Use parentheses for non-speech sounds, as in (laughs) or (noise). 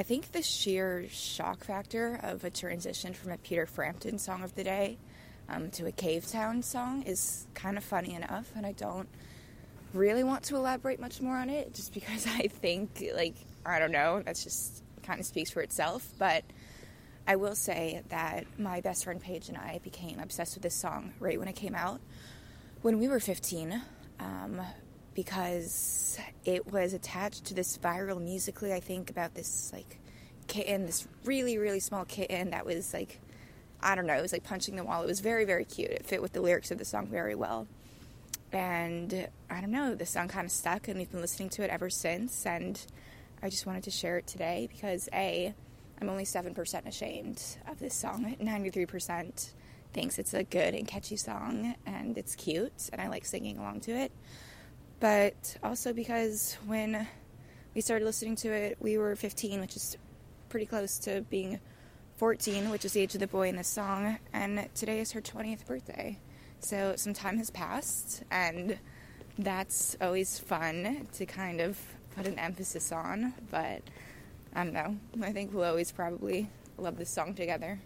I think the sheer shock factor of a transition from a Peter Frampton song of the day um, to a Cavetown song is kind of funny enough, and I don't really want to elaborate much more on it just because (laughs) I think, like, I don't know, that's just kind of speaks for itself. But I will say that my best friend Paige and I became obsessed with this song right when it came out when we were 15 um, because it was attached to this viral musical.ly, I think, about this, like, kitten, this really, really small kitten that was, like, I don't know, it was like punching the wall. It was very, very cute. It fit with the lyrics of the song very well. And I don't know, the song kind of stuck, and we've been listening to it ever since. And I just wanted to share it today because A, I'm only 7% ashamed of this song. (laughs) 93% thinks it's a good and catchy song, and it's cute, and I like singing along to it. But also because when we started listening to it, we were 15, which is pretty close to being 14, which is the age of the boy in the song, and today is her 20th birthday. So some time has passed, and that's always fun to kind of put an emphasis on. But I don't know. I think we'll always probably love this song together.